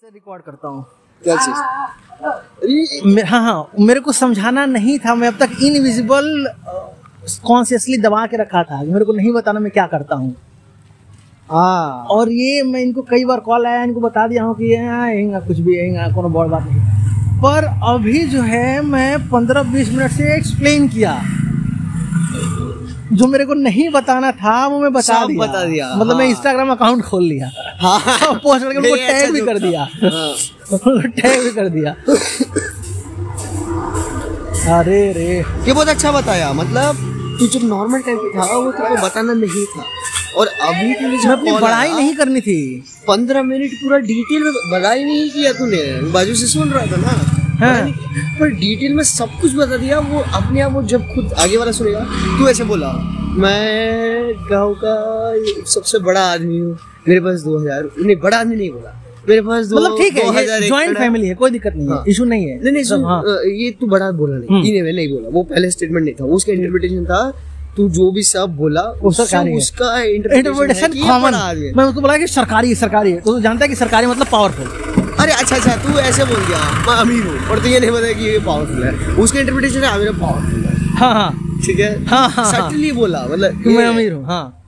से रिकॉर्ड करता हूँ। क्या चीज़? मे- हाँ हाँ मेरे को समझाना नहीं था। मैं अब तक इनविजिबल कॉन्शियसली दबा के रखा था। मेरे को नहीं बताना मैं क्या करता हूँ। हाँ। और ये मैं इनको कई बार कॉल आया इनको बता दिया हूँ कि हाँ यहींगा कुछ भी यहींगा कोनो बड़ बात नहीं। पर अभी जो है मैं पंद्रह बीस मिनट से एक्सप्लेन किया। जो मेरे को नहीं बताना था वो मैं बता दिया। बता दिया, मतलब हाँ। मैं हाँ। इंस्टाग्राम अकाउंट खोल लिया। हाँ पोस्ट करके उनको टैग भी कर दिया। हाँ। टैग भी कर दिया। अरे रे। ये बहुत अच्छा बताया मतलब तू जब नॉर्मल टाइम पे था वो तेरे को बताना नहीं था। और अभी तूने मैं जब अपनी बड़ाई नहीं करनी थी। पंद्रह मिनट पूरा डिटेल में बड़ाई नहीं किया तूने। बाजू से सुन रहा था ना? हाँ। पर डिटेल में सब कुछ बता दिया वो अपने आप वो जब खुद आगे वाला सुनेगा तू ऐसे बोला। मैं गाँव का सबसे बड़ा आदमी हूँ। मेरे पास दो हज़ार नहीं बड़ा आदमी नहीं बोला। मेरे पास दो मतलब ठीक है ये ज्वाइंट फैमिली है कोई दिक्कत नहीं है हाँ। इशू नहीं है। नहीं नहीं सुन हाँ। ये तू बड़ा बोला नहीं हम्म। इन्हें नहीं बोला वो पहले स्टेटमेंट नहीं था उसका इंटरप्रिटेशन था तू जो भी सब बोला सरकारी उसका इंटरप्रिटेशन कॉमन मैं उसको बोला कि सरकारी सरकारी है तो जानता है कि सरकारी मतलब पावरफुल अरे अच्छा अच्छा तू ऐसे बोल गया मैं अमीर हूँ और तुझे नहीं पता कि ये पावरफुल है। उसका इंटरप्रिटेशन है अमीर पावरफुल है। हाँ हाँ। ठीक है हाँ, हाँ, हाँ। सटली बोला मतलब मैं अमीर हूँ हाँ